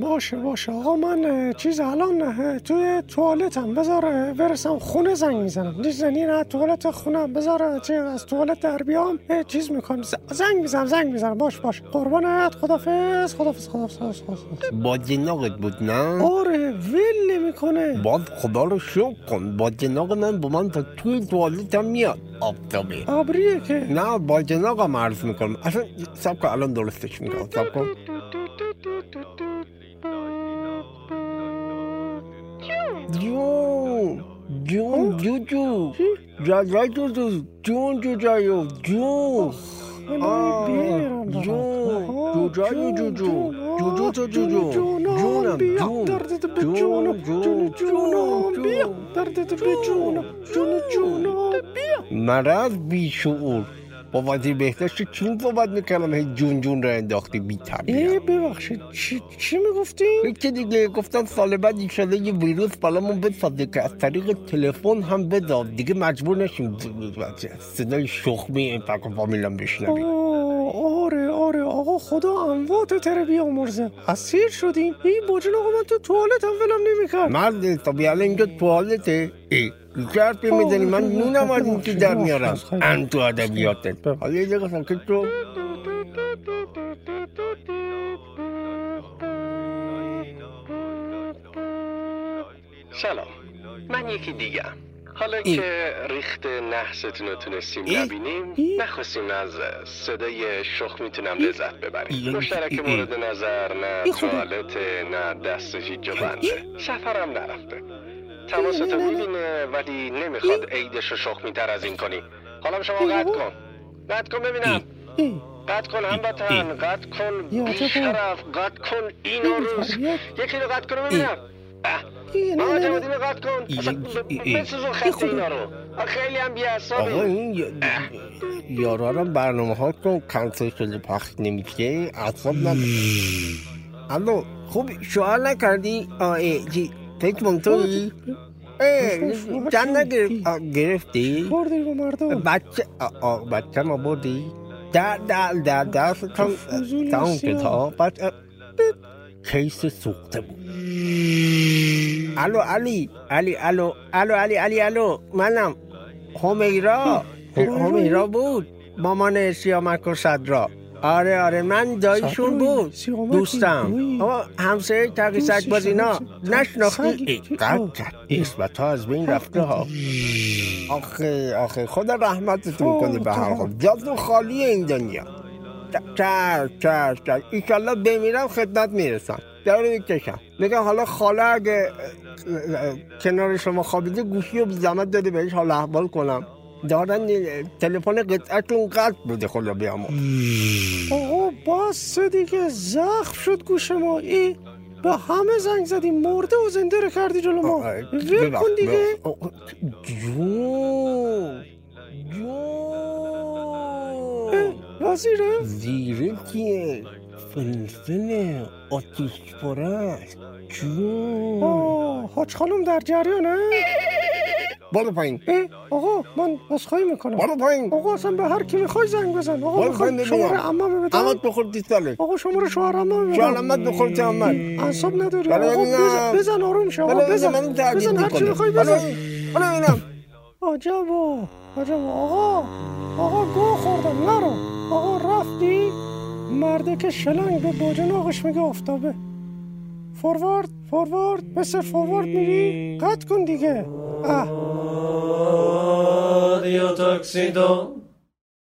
باشه باشه. آقا من چیز الان توی توالتم. بذار برسم. خونه زنگ می‌زنم. نیزنی نه توالت خونم. بذار چی از توالت در بیام. چیز می‌کنم. زنگ می‌زنم زنگ می‌زنم. باش باش. قربانت. خدافز خدافز خدافز خدافز خدافز. با جناقت بود نه؟ آره ول نمی‌کنه. باز خدا رو شکر کن. با جناق من با من تا توی توالتم میاد. آفتابه. ابریه که. نه با جناقم عرض می‌کنم. اصلا سب الان درستش می‌کنم. سب جونم جون دردت به جون، جونم جون، جون جونم جون، بیا جون. دردت به جونم جون جونم بیا مرض بیشعور با وزیر بهداشت چین صحبت می‌کردم؟ هی جون جون را انداختی بی ای ببخشید چی, چی می‌گفتی؟ یکی دیگه گفتم سال بعد ایشالا یه ویروس برامون بسازه که از طریق تلفن هم بداد دیگه مجبور نشیم صدای شخمی فامیلم بشنویم. آره آره آقا خدا اموات تره بیامرزه اسیر شدیم. این باجن آقا من تو توالت هم ولم نمی‌کرد مرد حسابی الان اینجا توالته؟ ای جرفی می‌زنی؟ من نونم از این که در میارم. ان تو ادبیاتت حالا یه دقیقه ساکت شو سلام. من یکی دیگم حالا. که ریخت نحستون رو تونستیم. نبینیم. نخواستیم از صدای شخ می‌تونم. لذت ببریم. مشترک. مورد نظر نه. توالت نه دستشی بنده سفرم نرفته تماستو نه، نه، نه. می‌بینه ولی نمی‌خواد عیدش رو شخ میتر از این کنی حالا شما بابا. کن قطع کن ببینم قطع کن هموطن قطع کن بیشرف قطع کن اینا ای روز. یکی رو قطع کن ببینم آقا نه جوادی نه. رو قطع کن. بسوزون خط. اینا رو. خیلی هم آقا بیعصابه این یا- یارا رو برنامه ها کن. کنسل شده پخش نمیشه. اعصاب نداره الو خوب سوال نکردی؟ آه ای چی فکر من توی ای جن نگرفت آه، گرفتی؟ بردی با مردم. بچه آه، آه، بچه ما بردی؟ در در در در ها بعد اه، کیس سوخته بود. الو علی علی الو الو علی علی الو منم همیرا همیرا بود مامان سیامک و صدرا آره آره من دایشون بود دوستم. آه، همسایه تقی سگ باز اینا نشناختی. قد اسمت ها از بین رفته ها آخه آخه خدا رحمتتون کنه به هر حال جاتون خالیه این دنیا چش چش چش ایشالله بمیرم خدمت می‌رسم در می‌کشم میگم حالا خاله اگه کنار شما خوابیده گوشی رو زحمت داده بهش حال احوال کنم. دارن تلفن قطعتون قطع بوده خدا بیامو آقا بس دیگه زخم شد گوش ما. ای به همه زنگ زدیم مرده و زنده رو کردی جلو ما. ول کن دیگه. جون. جون. وزیره زیره کیه؟ فلفل آتیش پرست جون. آه حاج خانم در جریانه برو پایین. آقا من بسخواهی می‌کنم. برو پایین. آقا اصلا به هر کی می‌خوای زنگ بزن. آقا می‌خوای شماره. عمه بدم؟ احمد بخور دیستاله آقا شماره شوهر عمه شوهر بدم احمد بخور چه احمد اعصاب نداری. آقا. بزن, بزن آروم شو آقا بزن. من بزن هر چی. می‌خوای بزن. بله ببینم. عجبا عجبا. آقا آقا گو خوردم. نرو. آقا رفتی؟ مرده که شلنگ به باجناقش میگه آفتابه. فوروارد فوروارد مثل فوروارد میری قطع کن دیگه. اه. Radio Tuxedo